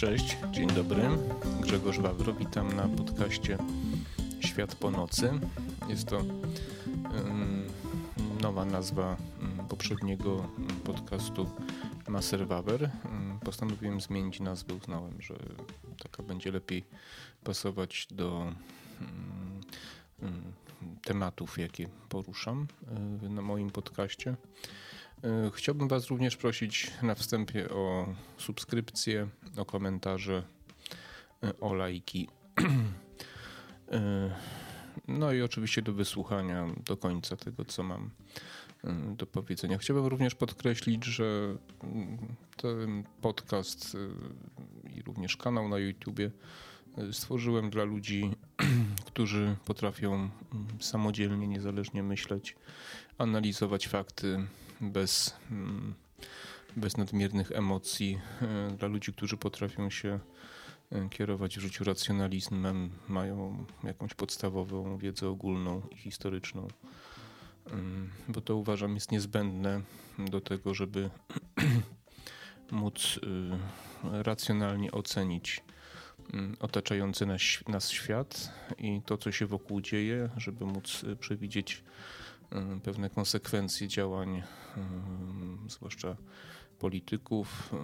Cześć, dzień dobry. Grzegorz Wawro, witam na podcaście Świat po nocy. Jest to nowa nazwa poprzedniego podcastu Maser Wawer. Postanowiłem zmienić nazwę, uznałem, że taka będzie lepiej pasować do tematów, jakie poruszam e, na moim podcaście. E, chciałbym Was również prosić na wstępie o subskrypcję, o komentarze, e, o lajki. No i oczywiście do wysłuchania do końca tego, co mam do powiedzenia. Chciałbym również podkreślić, że mm, ten podcast i również kanał na YouTubie stworzyłem dla ludzi, którzy potrafią mm, samodzielnie, niezależnie myśleć, analizować fakty bez, mm, bez nadmiernych emocji, e, dla ludzi, którzy potrafią się e, kierować w życiu racjonalizmem, mają jakąś podstawową wiedzę ogólną i historyczną, mm, bo to uważam jest niezbędne do tego, żeby móc y, racjonalnie ocenić Mm, otaczający nas, nas świat i to, co się wokół dzieje, żeby móc przewidzieć pewne konsekwencje działań, y, zwłaszcza polityków,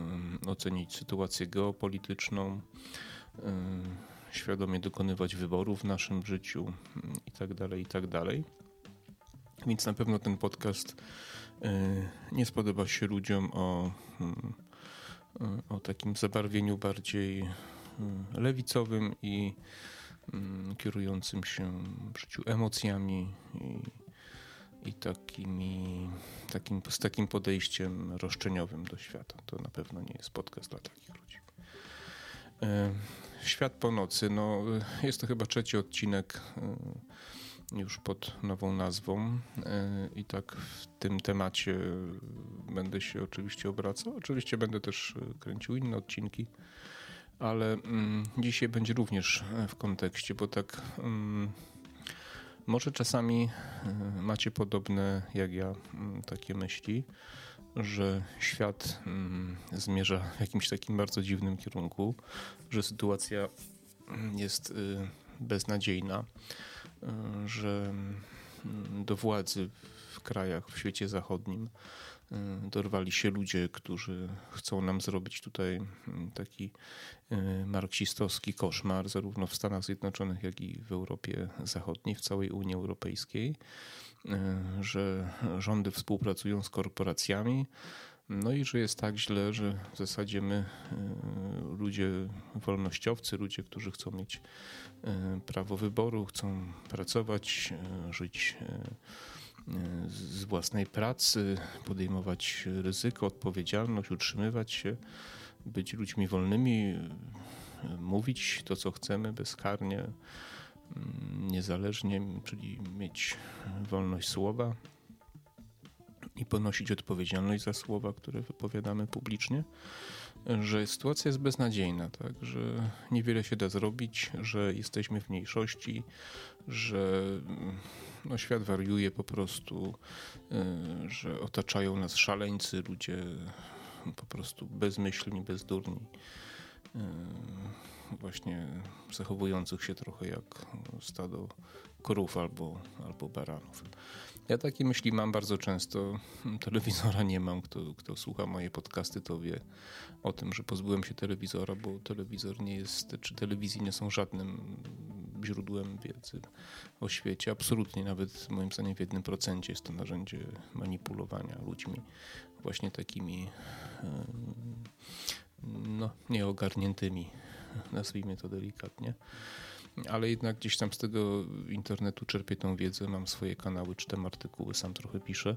ocenić sytuację geopolityczną, świadomie dokonywać wyborów w naszym życiu itd., tak itd. Tak Więc na pewno ten podcast nie spodoba się ludziom o, o takim zabarwieniu bardziej lewicowym i kierującym się w życiu emocjami i, i takimi, takim, z takim podejściem roszczeniowym do świata. To na pewno nie jest podcast dla takich ludzi. E, Świat po nocy, no, jest to chyba trzeci odcinek e, już pod nową nazwą e, i tak w tym temacie będę się oczywiście obracał. Oczywiście będę też kręcił inne odcinki ale mm, dzisiaj będzie również w kontekście, bo tak mm, może czasami y, macie podobne jak ja y, takie myśli, że świat y, zmierza w jakimś takim bardzo dziwnym kierunku, że sytuacja mm, jest beznadziejna, że do władzy w krajach w świecie zachodnim Y, dorwali się ludzie, którzy chcą nam zrobić tutaj mm, taki y, marksistowski koszmar, zarówno w Stanach Zjednoczonych, jak i w Europie Zachodniej, w całej Unii Europejskiej, y, że rządy współpracują z korporacjami. No i że jest tak źle, że w zasadzie my, ludzie wolnościowcy, ludzie, którzy chcą mieć prawo wyboru, chcą pracować, żyć z własnej pracy, podejmować ryzyko, odpowiedzialność, utrzymywać się, być ludźmi wolnymi, mówić to, co chcemy bezkarnie, mm, niezależnie, czyli mieć wolność słowa i ponosić odpowiedzialność za słowa, które wypowiadamy publicznie, że sytuacja jest beznadziejna, tak? że niewiele się da zrobić, że jesteśmy w mniejszości, że no, świat wariuje po prostu, y, że otaczają nas szaleńcy, ludzie po prostu bezmyślni, bezdurni y, właśnie zachowujących się trochę jak stado krów albo, albo baranów. Ja takie myśli mam bardzo często. Telewizora nie mam. Kto, kto słucha moje podcasty, to wie o tym, że pozbyłem się telewizora, bo telewizor nie jest, czy telewizji nie są żadnym źródłem wiedzy o świecie. Absolutnie, nawet moim zdaniem w jednym procencie jest to narzędzie manipulowania ludźmi właśnie takimi no, nieogarniętymi, nazwijmy to delikatnie. Ale jednak gdzieś tam z tego internetu czerpię tą wiedzę, mam swoje kanały, czytam artykuły, sam trochę piszę.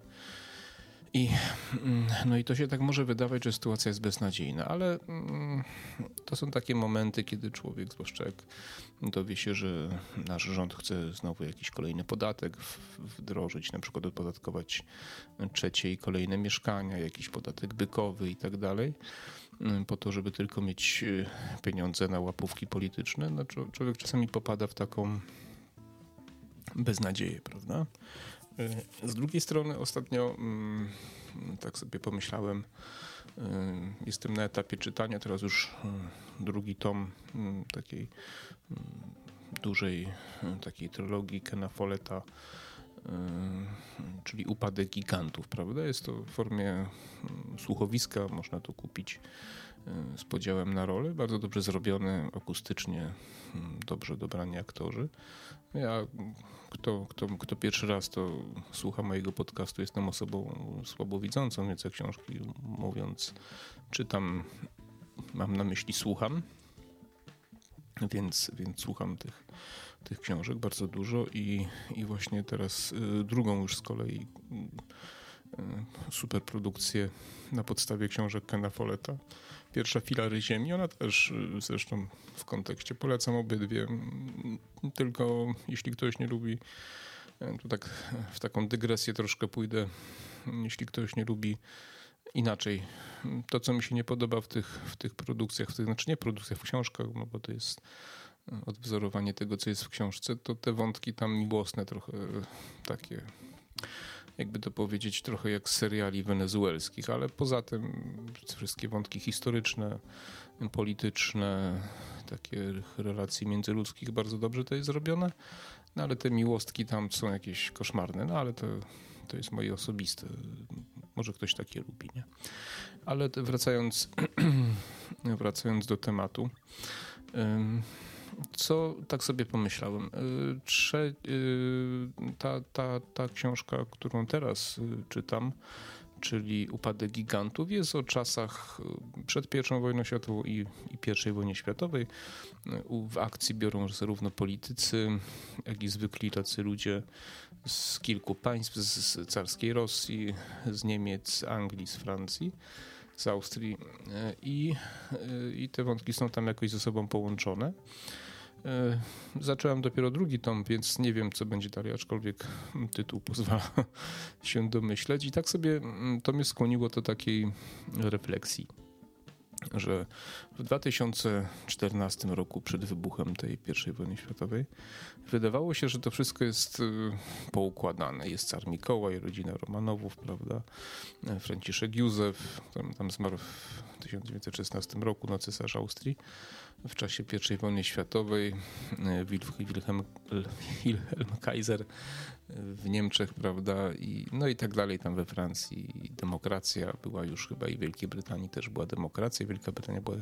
I, mm, no i to się tak może wydawać, że sytuacja jest beznadziejna, ale mm, to są takie momenty, kiedy człowiek, zwłaszcza jak dowie się, że nasz rząd chce znowu jakiś kolejny podatek wdrożyć, na przykład odpodatkować trzecie i kolejne mieszkania, jakiś podatek bykowy i tak dalej, po to, żeby tylko mieć y, pieniądze na łapówki polityczne, no człowiek czasami popada w taką beznadzieję, prawda? Z drugiej strony ostatnio mm, tak sobie pomyślałem, jestem na etapie czytania, teraz już drugi tom takiej dużej takiej trylogii Kena Folletta czyli upadek gigantów, prawda? Jest to w formie słuchowiska, można to kupić z podziałem na role. Bardzo dobrze zrobione, akustycznie, dobrze dobrani aktorzy. Ja, kto, kto, kto pierwszy raz to słucha mojego podcastu, jestem osobą słabowidzącą, więc jak książki mówiąc, czytam, mam na myśli słucham, więc, więc słucham tych tych książek, bardzo dużo i, i właśnie teraz y, drugą już z kolei y, superprodukcję na podstawie książek Kena. Pierwsza Filary Ziemi, ona też y, zresztą w kontekście polecam obydwie, tylko jeśli ktoś nie lubi, tu tak w taką dygresję troszkę pójdę, jeśli ktoś nie lubi inaczej. To, co mi się nie podoba w tych, w tych produkcjach, w tych, znaczy nie produkcjach, w książkach, no bo to jest odwzorowanie tego, co jest w książce, to te wątki tam miłosne trochę takie, jakby to powiedzieć, trochę jak z seriali wenezuelskich, ale poza tym wszystkie wątki historyczne, polityczne, takie relacji międzyludzkich bardzo dobrze to jest zrobione, no ale te miłostki tam są jakieś koszmarne, no ale to, to jest moje osobiste. Może ktoś takie lubi, nie? Ale wracając, wracając do tematu, co tak sobie pomyślałem? Y, Trze y, ta, ta, ta książka, którą teraz y, czytam, czyli Upadek Gigantów, jest o czasach przed I wojną światową i, i I wojnie światowej. W akcji biorą zarówno politycy, jak i zwykli tacy ludzie z kilku państw, z carskiej Rosji, z Niemiec, Anglii, z Francji z Austrii i, i te wątki są tam jakoś ze sobą połączone. E, zacząłem dopiero drugi tom, więc nie wiem, co będzie dalej, aczkolwiek tytuł pozwala się domyśleć. I tak sobie mm, to mnie skłoniło do takiej refleksji, że w 2014 roku, przed wybuchem tej I wojny światowej, wydawało się, że to wszystko jest y, poukładane. Jest car Mikołaj, rodzina Romanowów, prawda? E, Franciszek Józef, tam, zmarł w 1916 roku, no cesarz Austrii w czasie I wojny światowej. E, Wilhelm, Wilhelm Kaiser w Niemczech, prawda, i, no i tak dalej, tam we Francji demokracja była już chyba i w Wielkiej Brytanii też była demokracja. Wielka Brytania była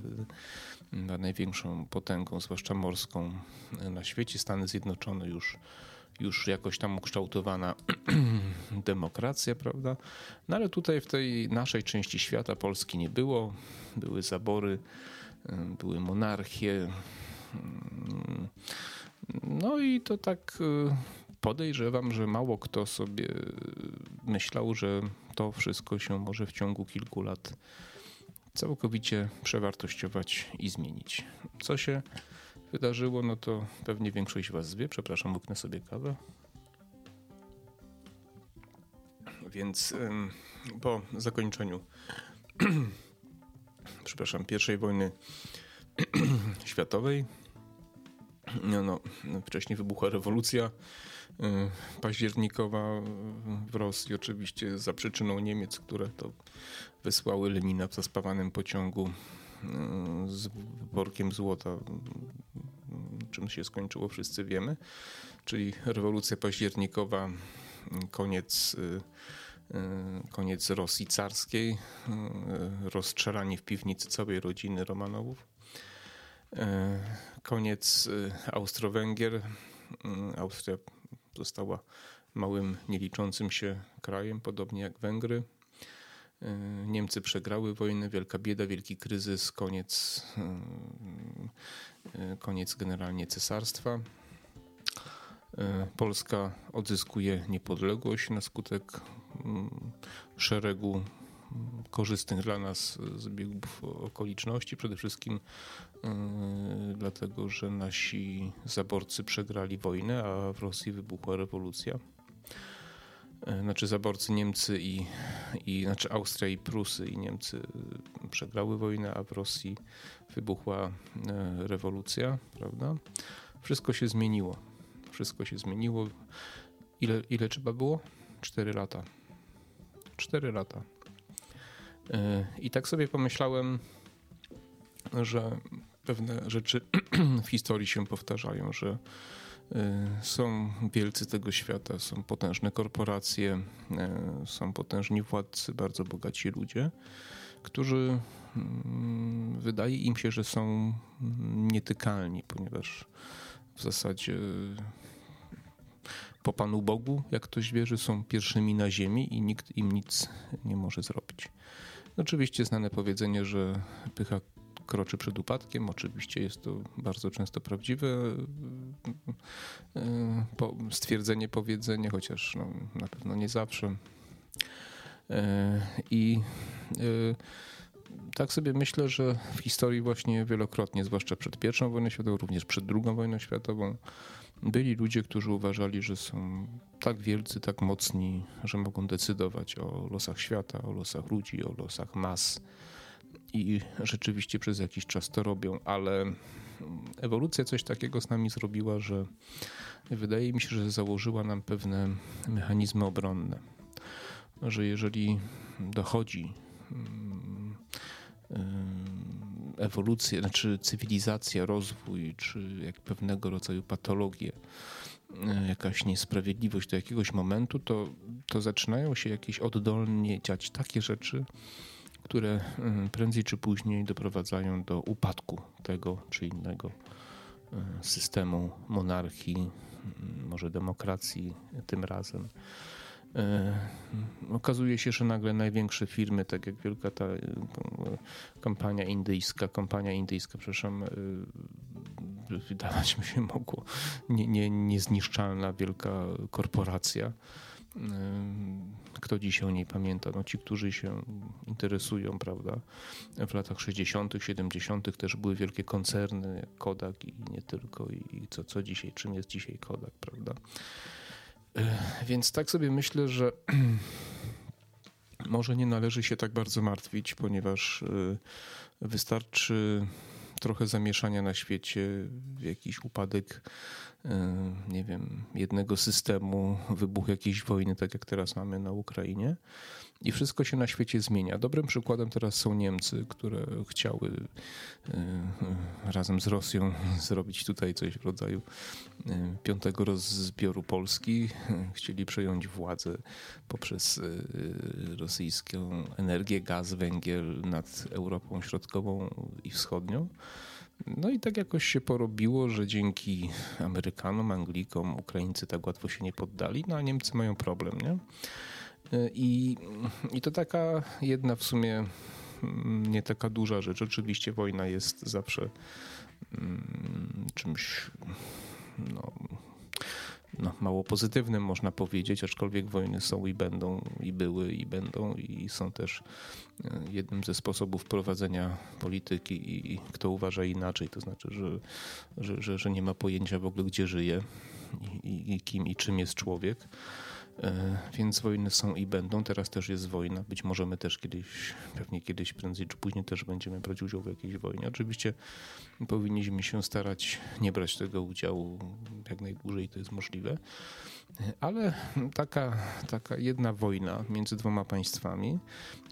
największą potęgą, zwłaszcza morską na świecie. Stany Zjednoczone już już jakoś tam ukształtowana demokracja, prawda? No ale tutaj w tej naszej części świata Polski nie było. Były zabory, były monarchie. No i to tak y, podejrzewam, że mało kto sobie myślał, że to wszystko się może w ciągu kilku lat całkowicie przewartościować i zmienić. Co się wydarzyło, no to pewnie większość Was wie. Przepraszam, łyknę sobie kawę. Więc po zakończeniu przepraszam, I wojny światowej no, no, wcześniej wybuchła rewolucja y, październikowa w Rosji, oczywiście za przyczyną Niemiec, które to wysłały Lenina w zaspawanym pociągu y, z workiem złota. Czym się skończyło, wszyscy wiemy. Czyli rewolucja październikowa, koniec, y, koniec Rosji carskiej, rozstrzelanie w piwnicy całej rodziny Romanowów E, koniec e, Austro-Węgier. E, Austria została małym, nieliczącym się krajem, podobnie jak Węgry. Niemcy przegrały wojnę, wielka bieda, wielki kryzys, koniec, koniec generalnie cesarstwa. Polska odzyskuje niepodległość na skutek szeregu korzystnych dla nas zbiegów okoliczności. Przede wszystkim yy, dlatego, że nasi zaborcy przegrali wojnę, a w Rosji wybuchła rewolucja. Yy, znaczy zaborcy Niemcy i, i znaczy Austria i Prusy i Niemcy przegrały wojnę, a w Rosji wybuchła rewolucja, prawda? Wszystko się zmieniło. Wszystko się zmieniło. Ile, ile trzeba było? 4 lata. 4 lata. I tak sobie pomyślałem, że pewne rzeczy w historii się powtarzają, że są wielcy tego świata, są potężne korporacje, są potężni władcy, bardzo bogaci ludzie, którzy mm, wydaje im się, że są nietykalni, ponieważ w zasadzie po Panu Bogu, jak ktoś wierzy, są pierwszymi na ziemi i nikt im nic nie może zrobić. Oczywiście znane powiedzenie, że pycha kroczy przed upadkiem. Oczywiście jest to bardzo często prawdziwe stwierdzenie, powiedzenie, chociaż no, na pewno nie zawsze. E, I e, tak sobie myślę, że w historii właśnie wielokrotnie, zwłaszcza przed I wojną światową, również przed II wojną światową, byli ludzie, którzy uważali, że są tak wielcy, tak mocni, że mogą decydować o losach świata, o losach ludzi, o losach mas. I rzeczywiście przez jakiś czas to robią, ale ewolucja coś takiego z nami zrobiła, że wydaje mi się, że założyła nam pewne mechanizmy obronne. Że jeżeli dochodzi ewolucja, znaczy cywilizacja, rozwój, czy jak pewnego rodzaju patologie, e, jakaś niesprawiedliwość do jakiegoś momentu, to, to zaczynają się jakieś oddolnie dziać takie rzeczy, które e, prędzej czy później doprowadzają do upadku tego czy innego e, systemu, monarchii, może demokracji tym razem. E, okazuje się, że nagle największe firmy, tak jak wielka ta e, kampania indyjska, kompania indyjska, przepraszam, e, wydawać mi się mogło, nie, nie, niezniszczalna wielka korporacja. Kto dzisiaj o niej pamięta? No ci, którzy się interesują, prawda? W latach 60., 70. też były wielkie koncerny, Kodak i nie tylko. I co, co dzisiaj, czym jest dzisiaj Kodak, prawda? Więc tak sobie myślę, że może nie należy się tak bardzo martwić, ponieważ y, wystarczy trochę zamieszania na świecie, jakiś upadek, nie wiem, jednego systemu, wybuch jakiejś wojny, tak jak teraz mamy na Ukrainie i wszystko się na świecie zmienia. Dobrym przykładem teraz są Niemcy, które chciały e, e, razem z Rosją zrobić tutaj coś w rodzaju piątego rozbioru Polski. Chcieli przejąć władzę poprzez rosyjską energię, gaz, węgiel nad Europą Środkową i Wschodnią. No i tak jakoś się porobiło, że dzięki Amerykanom, Anglikom, Ukraińcy tak łatwo się nie poddali, no a Niemcy mają problem, nie? I, I to taka jedna w sumie mm, nie taka duża rzecz. Oczywiście wojna jest zawsze mm, czymś no, no, mało pozytywnym, można powiedzieć, aczkolwiek wojny są i będą, i były, i będą, i są też e, jednym ze sposobów prowadzenia polityki i kto uważa inaczej, to znaczy, że, że, że, że nie ma pojęcia w ogóle, gdzie żyje i, i, i kim i czym jest człowiek. E, więc wojny są i będą. Teraz też jest wojna. Być może my też kiedyś, pewnie kiedyś, prędzej czy później też będziemy brać udział w jakiejś wojnie. Oczywiście powinniśmy się starać nie brać tego udziału jak najdłużej to jest możliwe. Ale taka, taka jedna wojna między dwoma państwami,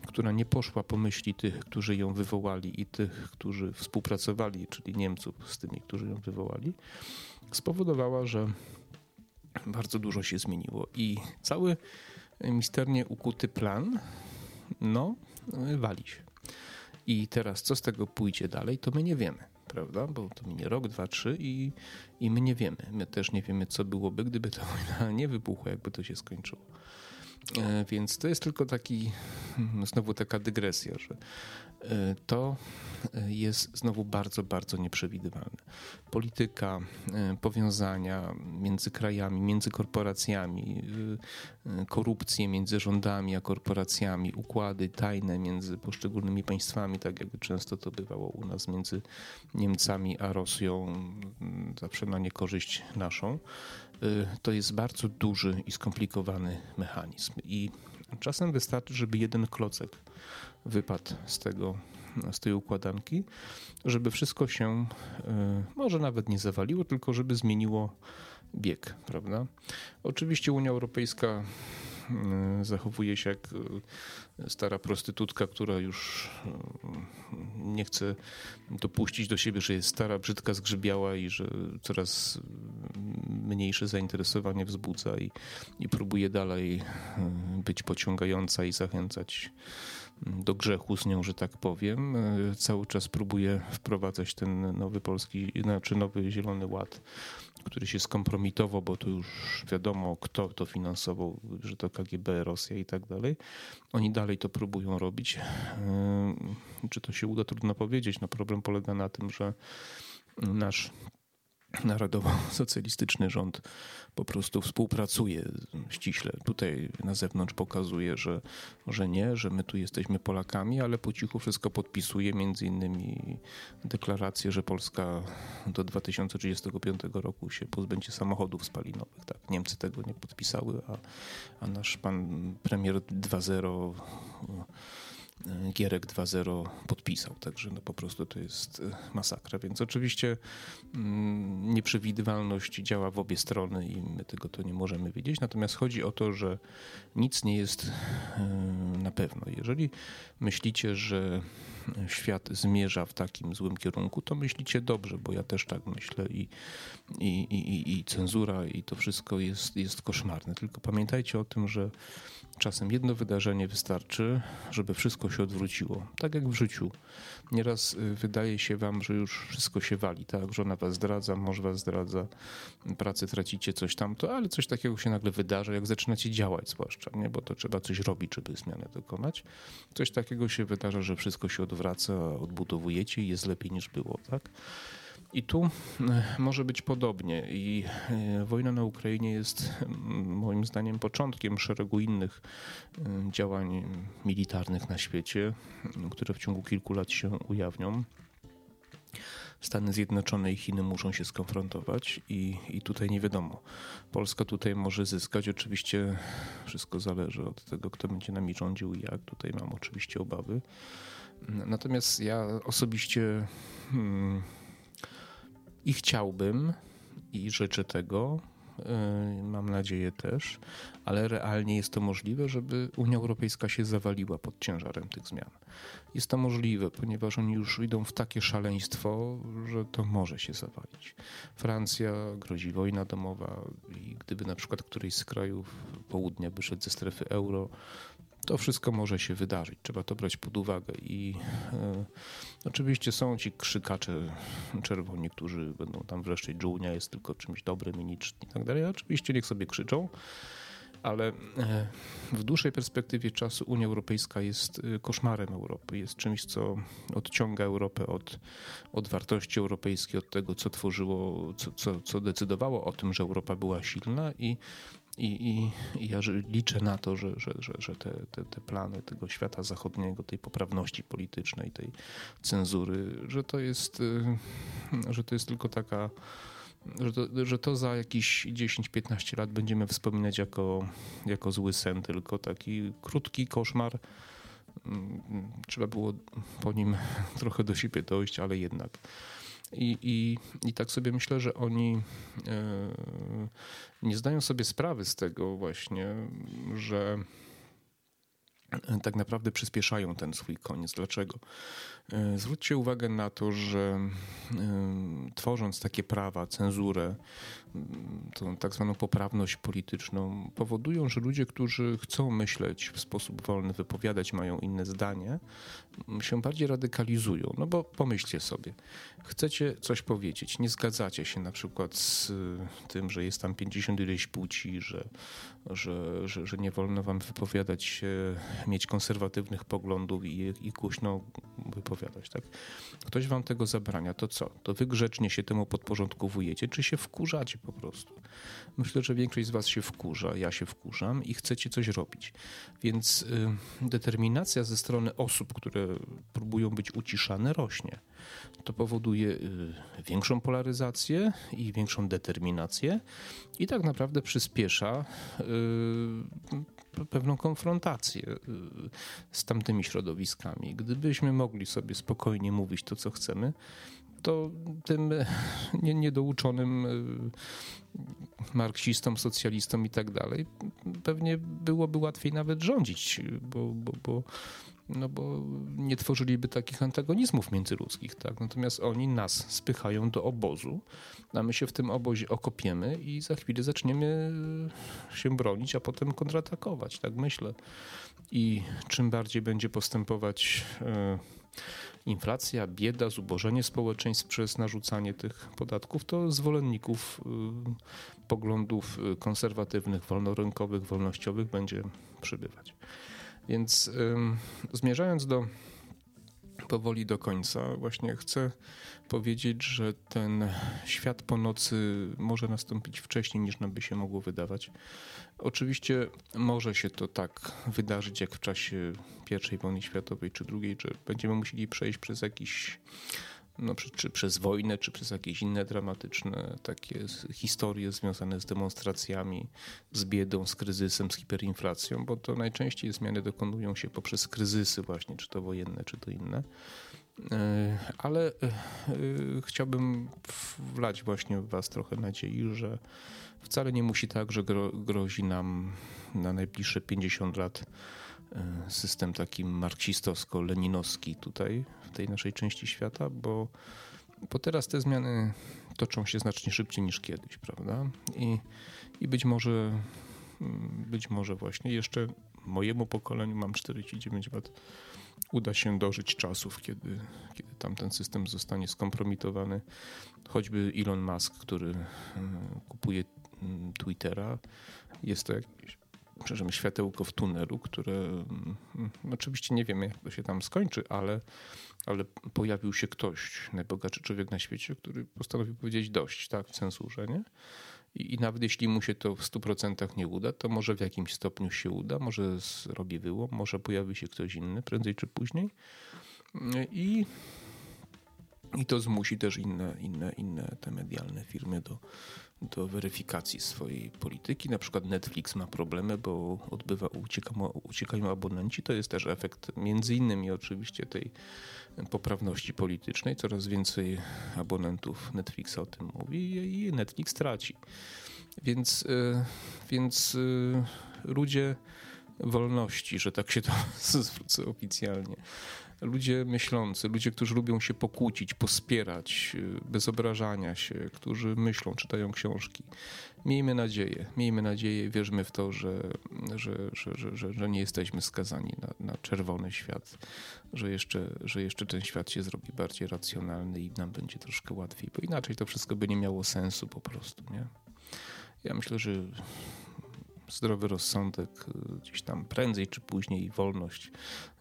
która nie poszła po myśli tych, którzy ją wywołali i tych, którzy współpracowali, czyli Niemców z tymi, którzy ją wywołali, spowodowała, że bardzo dużo się zmieniło i cały misternie ukuty plan, no, wali się. I teraz co z tego pójdzie dalej, to my nie wiemy, prawda? Bo to minie rok, dwa, trzy i, i my nie wiemy. My też nie wiemy, co byłoby, gdyby ta wojna nie wybuchła, jakby to się skończyło. E, więc to jest tylko taki, hmm, znowu taka dygresja, że e, to e, jest znowu bardzo, bardzo nieprzewidywalne. Polityka, powiązania między krajami, między korporacjami, korupcje między rządami a korporacjami, układy tajne między poszczególnymi państwami, tak jak często to bywało u nas między Niemcami a Rosją, zawsze na niekorzyść naszą to jest bardzo duży i skomplikowany mechanizm. I czasem wystarczy, żeby jeden klocek wypadł z tego, z tej układanki, żeby wszystko się y, może nawet nie zawaliło, tylko żeby zmieniło bieg, prawda? Oczywiście Unia Europejska zachowuje się jak stara prostytutka, która już nie chce dopuścić do siebie, że jest stara, brzydka, zgrzybiała i że coraz mniejsze zainteresowanie wzbudza i, i próbuje dalej być pociągająca i zachęcać do grzechu z nią, że tak powiem. E, cały czas próbuje wprowadzać ten nowy polski, znaczy nowy Zielony Ład, który się skompromitował, bo to już wiadomo, kto to finansował, że to KGB, Rosja i tak dalej. Oni dalej to próbują robić. E, czy to się uda, trudno powiedzieć. No problem polega na tym, że nasz narodowo-socjalistyczny rząd po prostu współpracuje ściśle. Tutaj na zewnątrz pokazuje, że, że nie, że my tu jesteśmy Polakami, ale po cichu wszystko podpisuje, między innymi deklarację, że Polska do 2035 roku się pozbędzie samochodów spalinowych. Tak, Niemcy tego nie podpisały, a, a nasz pan premier 2.0 Gierek 2.0 podpisał, także no po prostu to jest e, masakra. Więc oczywiście mm, nieprzewidywalność działa w obie strony i my tego to nie możemy wiedzieć. Natomiast chodzi o to, że nic nie jest e, na pewno. Jeżeli myślicie, że świat zmierza w takim złym kierunku, to myślicie dobrze, bo ja też tak myślę i, i, i, i cenzura i to wszystko jest, jest koszmarne. Tylko pamiętajcie o tym, że Czasem jedno wydarzenie wystarczy, żeby wszystko się odwróciło. Tak jak w życiu. Nieraz y, wydaje się wam, że już wszystko się wali, tak? Żona was zdradza, mąż was zdradza, pracę tracicie, coś tamto, ale coś takiego się nagle wydarza, jak zaczynacie działać zwłaszcza, nie? Bo to trzeba coś robić, żeby zmianę dokonać. Coś takiego się wydarza, że wszystko się odwraca, odbudowujecie i jest lepiej niż było, tak? I tu e, może być podobnie. I e, wojna na Ukrainie jest moim zdaniem początkiem szeregu innych e, działań militarnych na świecie, które w ciągu kilku lat się ujawnią. Stany Zjednoczone i Chiny muszą się skonfrontować i, i tutaj nie wiadomo. Polska tutaj może zyskać. Oczywiście wszystko zależy od tego, kto będzie nami rządził i jak. Tutaj mam oczywiście obawy. Natomiast ja osobiście hmm, i chciałbym i życzę tego, y, mam nadzieję też, ale realnie jest to możliwe, żeby Unia Europejska się zawaliła pod ciężarem tych zmian. Jest to możliwe, ponieważ oni już idą w takie szaleństwo, że to może się zawalić. Francja grozi wojna domowa i gdyby na przykład któryś z krajów południa wyszedł ze strefy euro, to wszystko może się wydarzyć. Trzeba to brać pod uwagę. I e, oczywiście są ci krzykacze czerwoni, którzy będą tam wreszcie Unia jest tylko czymś dobrym i niczym i tak dalej. Oczywiście niech sobie krzyczą, ale e, w dłuższej perspektywie czasu Unia Europejska jest e, koszmarem Europy. Jest czymś, co odciąga Europę od, od wartości europejskiej, od tego, co tworzyło, co, co, co decydowało o tym, że Europa była silna i i, i, i ja liczę na to, że, że, że, że te, te, te, plany tego świata zachodniego, tej poprawności politycznej, tej cenzury, że to jest, y, że to jest tylko taka, że to, że to za jakieś 10-15 lat będziemy wspominać jako, jako zły sen, tylko taki krótki koszmar. Mm, trzeba było po nim trochę do siebie dojść, ale jednak. I, i, I tak sobie myślę, że oni e, nie zdają sobie sprawy z tego właśnie, że tak naprawdę przyspieszają ten swój koniec. Dlaczego? E, zwróćcie uwagę na to, że e, tworząc takie prawa, cenzurę, tą tak zwaną poprawność polityczną, powodują, że ludzie, którzy chcą myśleć w sposób wolny, wypowiadać, mają inne zdanie, się bardziej radykalizują. No bo pomyślcie sobie, chcecie coś powiedzieć, nie zgadzacie się na przykład z tym, że jest tam 50 ileś płci, że, że, że, że nie wolno wam wypowiadać się, mieć konserwatywnych poglądów i, i głośno wypowiadać. Tak? Ktoś wam tego zabrania, to co? To wy grzecznie się temu podporządkowujecie, czy się wkurzacie po prostu? Myślę, że większość z was się wkurza, ja się wkurzam i chcecie coś robić. Więc y, determinacja ze strony osób, które próbują być uciszane, rośnie. To powoduje y, większą polaryzację i większą determinację i tak naprawdę przyspiesza y, pewną konfrontację y, z tamtymi środowiskami. Gdybyśmy mogli sobie spokojnie mówić to, co chcemy, to tym niedouczonym marksistom, socjalistom i tak dalej pewnie byłoby łatwiej nawet rządzić, bo, bo, bo no bo nie tworzyliby takich antagonizmów międzyludzkich, tak? Natomiast oni nas spychają do obozu, a my się w tym obozie okopiemy i za chwilę zaczniemy się bronić, a potem kontratakować, tak myślę. I czym bardziej będzie postępować e, inflacja, bieda, zubożenie społeczeństw przez narzucanie tych podatków, to zwolenników e, poglądów konserwatywnych, wolnorynkowych, wolnościowych będzie przybywać. Więc zmierzając do powoli do końca, właśnie chcę powiedzieć, że ten świat po nocy może nastąpić wcześniej niż nam by się mogło wydawać. Oczywiście może się to tak wydarzyć jak w czasie I wojny światowej czy II, że będziemy musieli przejść przez jakiś no, czy przez wojnę, czy przez jakieś inne dramatyczne takie historie związane z demonstracjami, z biedą, z kryzysem, z hiperinflacją, bo to najczęściej zmiany dokonują się poprzez kryzysy właśnie, czy to wojenne, czy to inne. E, ale e, chciałbym wlać właśnie w was trochę nadziei, że wcale nie musi tak, że grozi nam na najbliższe 50 lat e, system taki marksistowsko-leninowski tutaj tej naszej części świata, bo, bo teraz te zmiany toczą się znacznie szybciej niż kiedyś, prawda? I, i być może być może właśnie jeszcze mojemu pokoleniu, mam 49 lat, uda się dożyć czasów, kiedy, kiedy tamten system zostanie skompromitowany. Choćby Elon Musk, który e, kupuje mm, Twittera, jest to jakieś przepraszam, światełko w tunelu, które mm, oczywiście nie wiemy, jak to się tam skończy, ale, ale pojawił się ktoś, najbogatszy człowiek na świecie, który postanowił powiedzieć dość, tak, w censurze, nie? I, I, nawet jeśli mu się to w 100% nie uda, to może w jakimś stopniu się uda, może zrobi wyłom, może pojawi się ktoś inny prędzej czy później. I, i to zmusi też inne, inne, inne te medialne firmy do, do weryfikacji swojej polityki. Na przykład Netflix ma problemy, bo odbywa, ucieka, uciekają abonenci. To jest też efekt między innymi oczywiście tej poprawności politycznej. Coraz więcej abonentów Netflixa o tym mówi i Netflix traci. Więc, e, więc e, ludzie wolności, że tak się to zwrócę oficjalnie, ludzie myślący, ludzie, którzy lubią się pokłócić, pospierać, y, bez obrażania się, którzy myślą, czytają książki. Miejmy nadzieję, miejmy nadzieję, wierzmy w to, że, że, że, że, nie jesteśmy skazani na, na czerwony świat, że jeszcze, że jeszcze ten świat się zrobi bardziej racjonalny i nam będzie troszkę łatwiej, bo inaczej to wszystko by nie miało sensu po prostu. Nie? Ja myślę, że zdrowy rozsądek, y, gdzieś tam prędzej czy później wolność,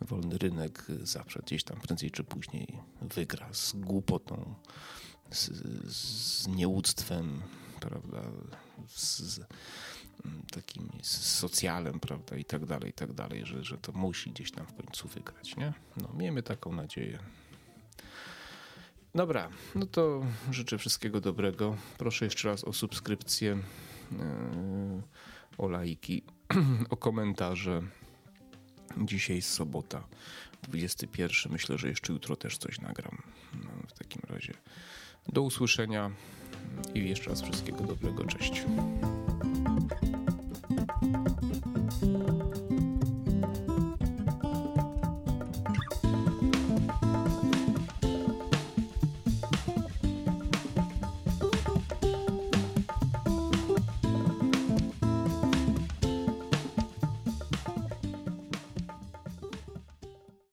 wolny rynek zawsze gdzieś tam prędzej czy później wygra z głupotą, z, z nieuctwem, prawda, z, z mm, takim socjalem, prawda, i tak dalej, i tak dalej, że, że to musi gdzieś tam w końcu wygrać, nie? No, miejmy taką nadzieję. Dobra, no to życzę wszystkiego dobrego. Proszę jeszcze raz o subskrypcję. O lajki, o komentarze. Dzisiaj jest sobota, 21. Myślę, że jeszcze jutro też coś nagram. No, w takim razie do usłyszenia i jeszcze raz wszystkiego dobrego. Cześć.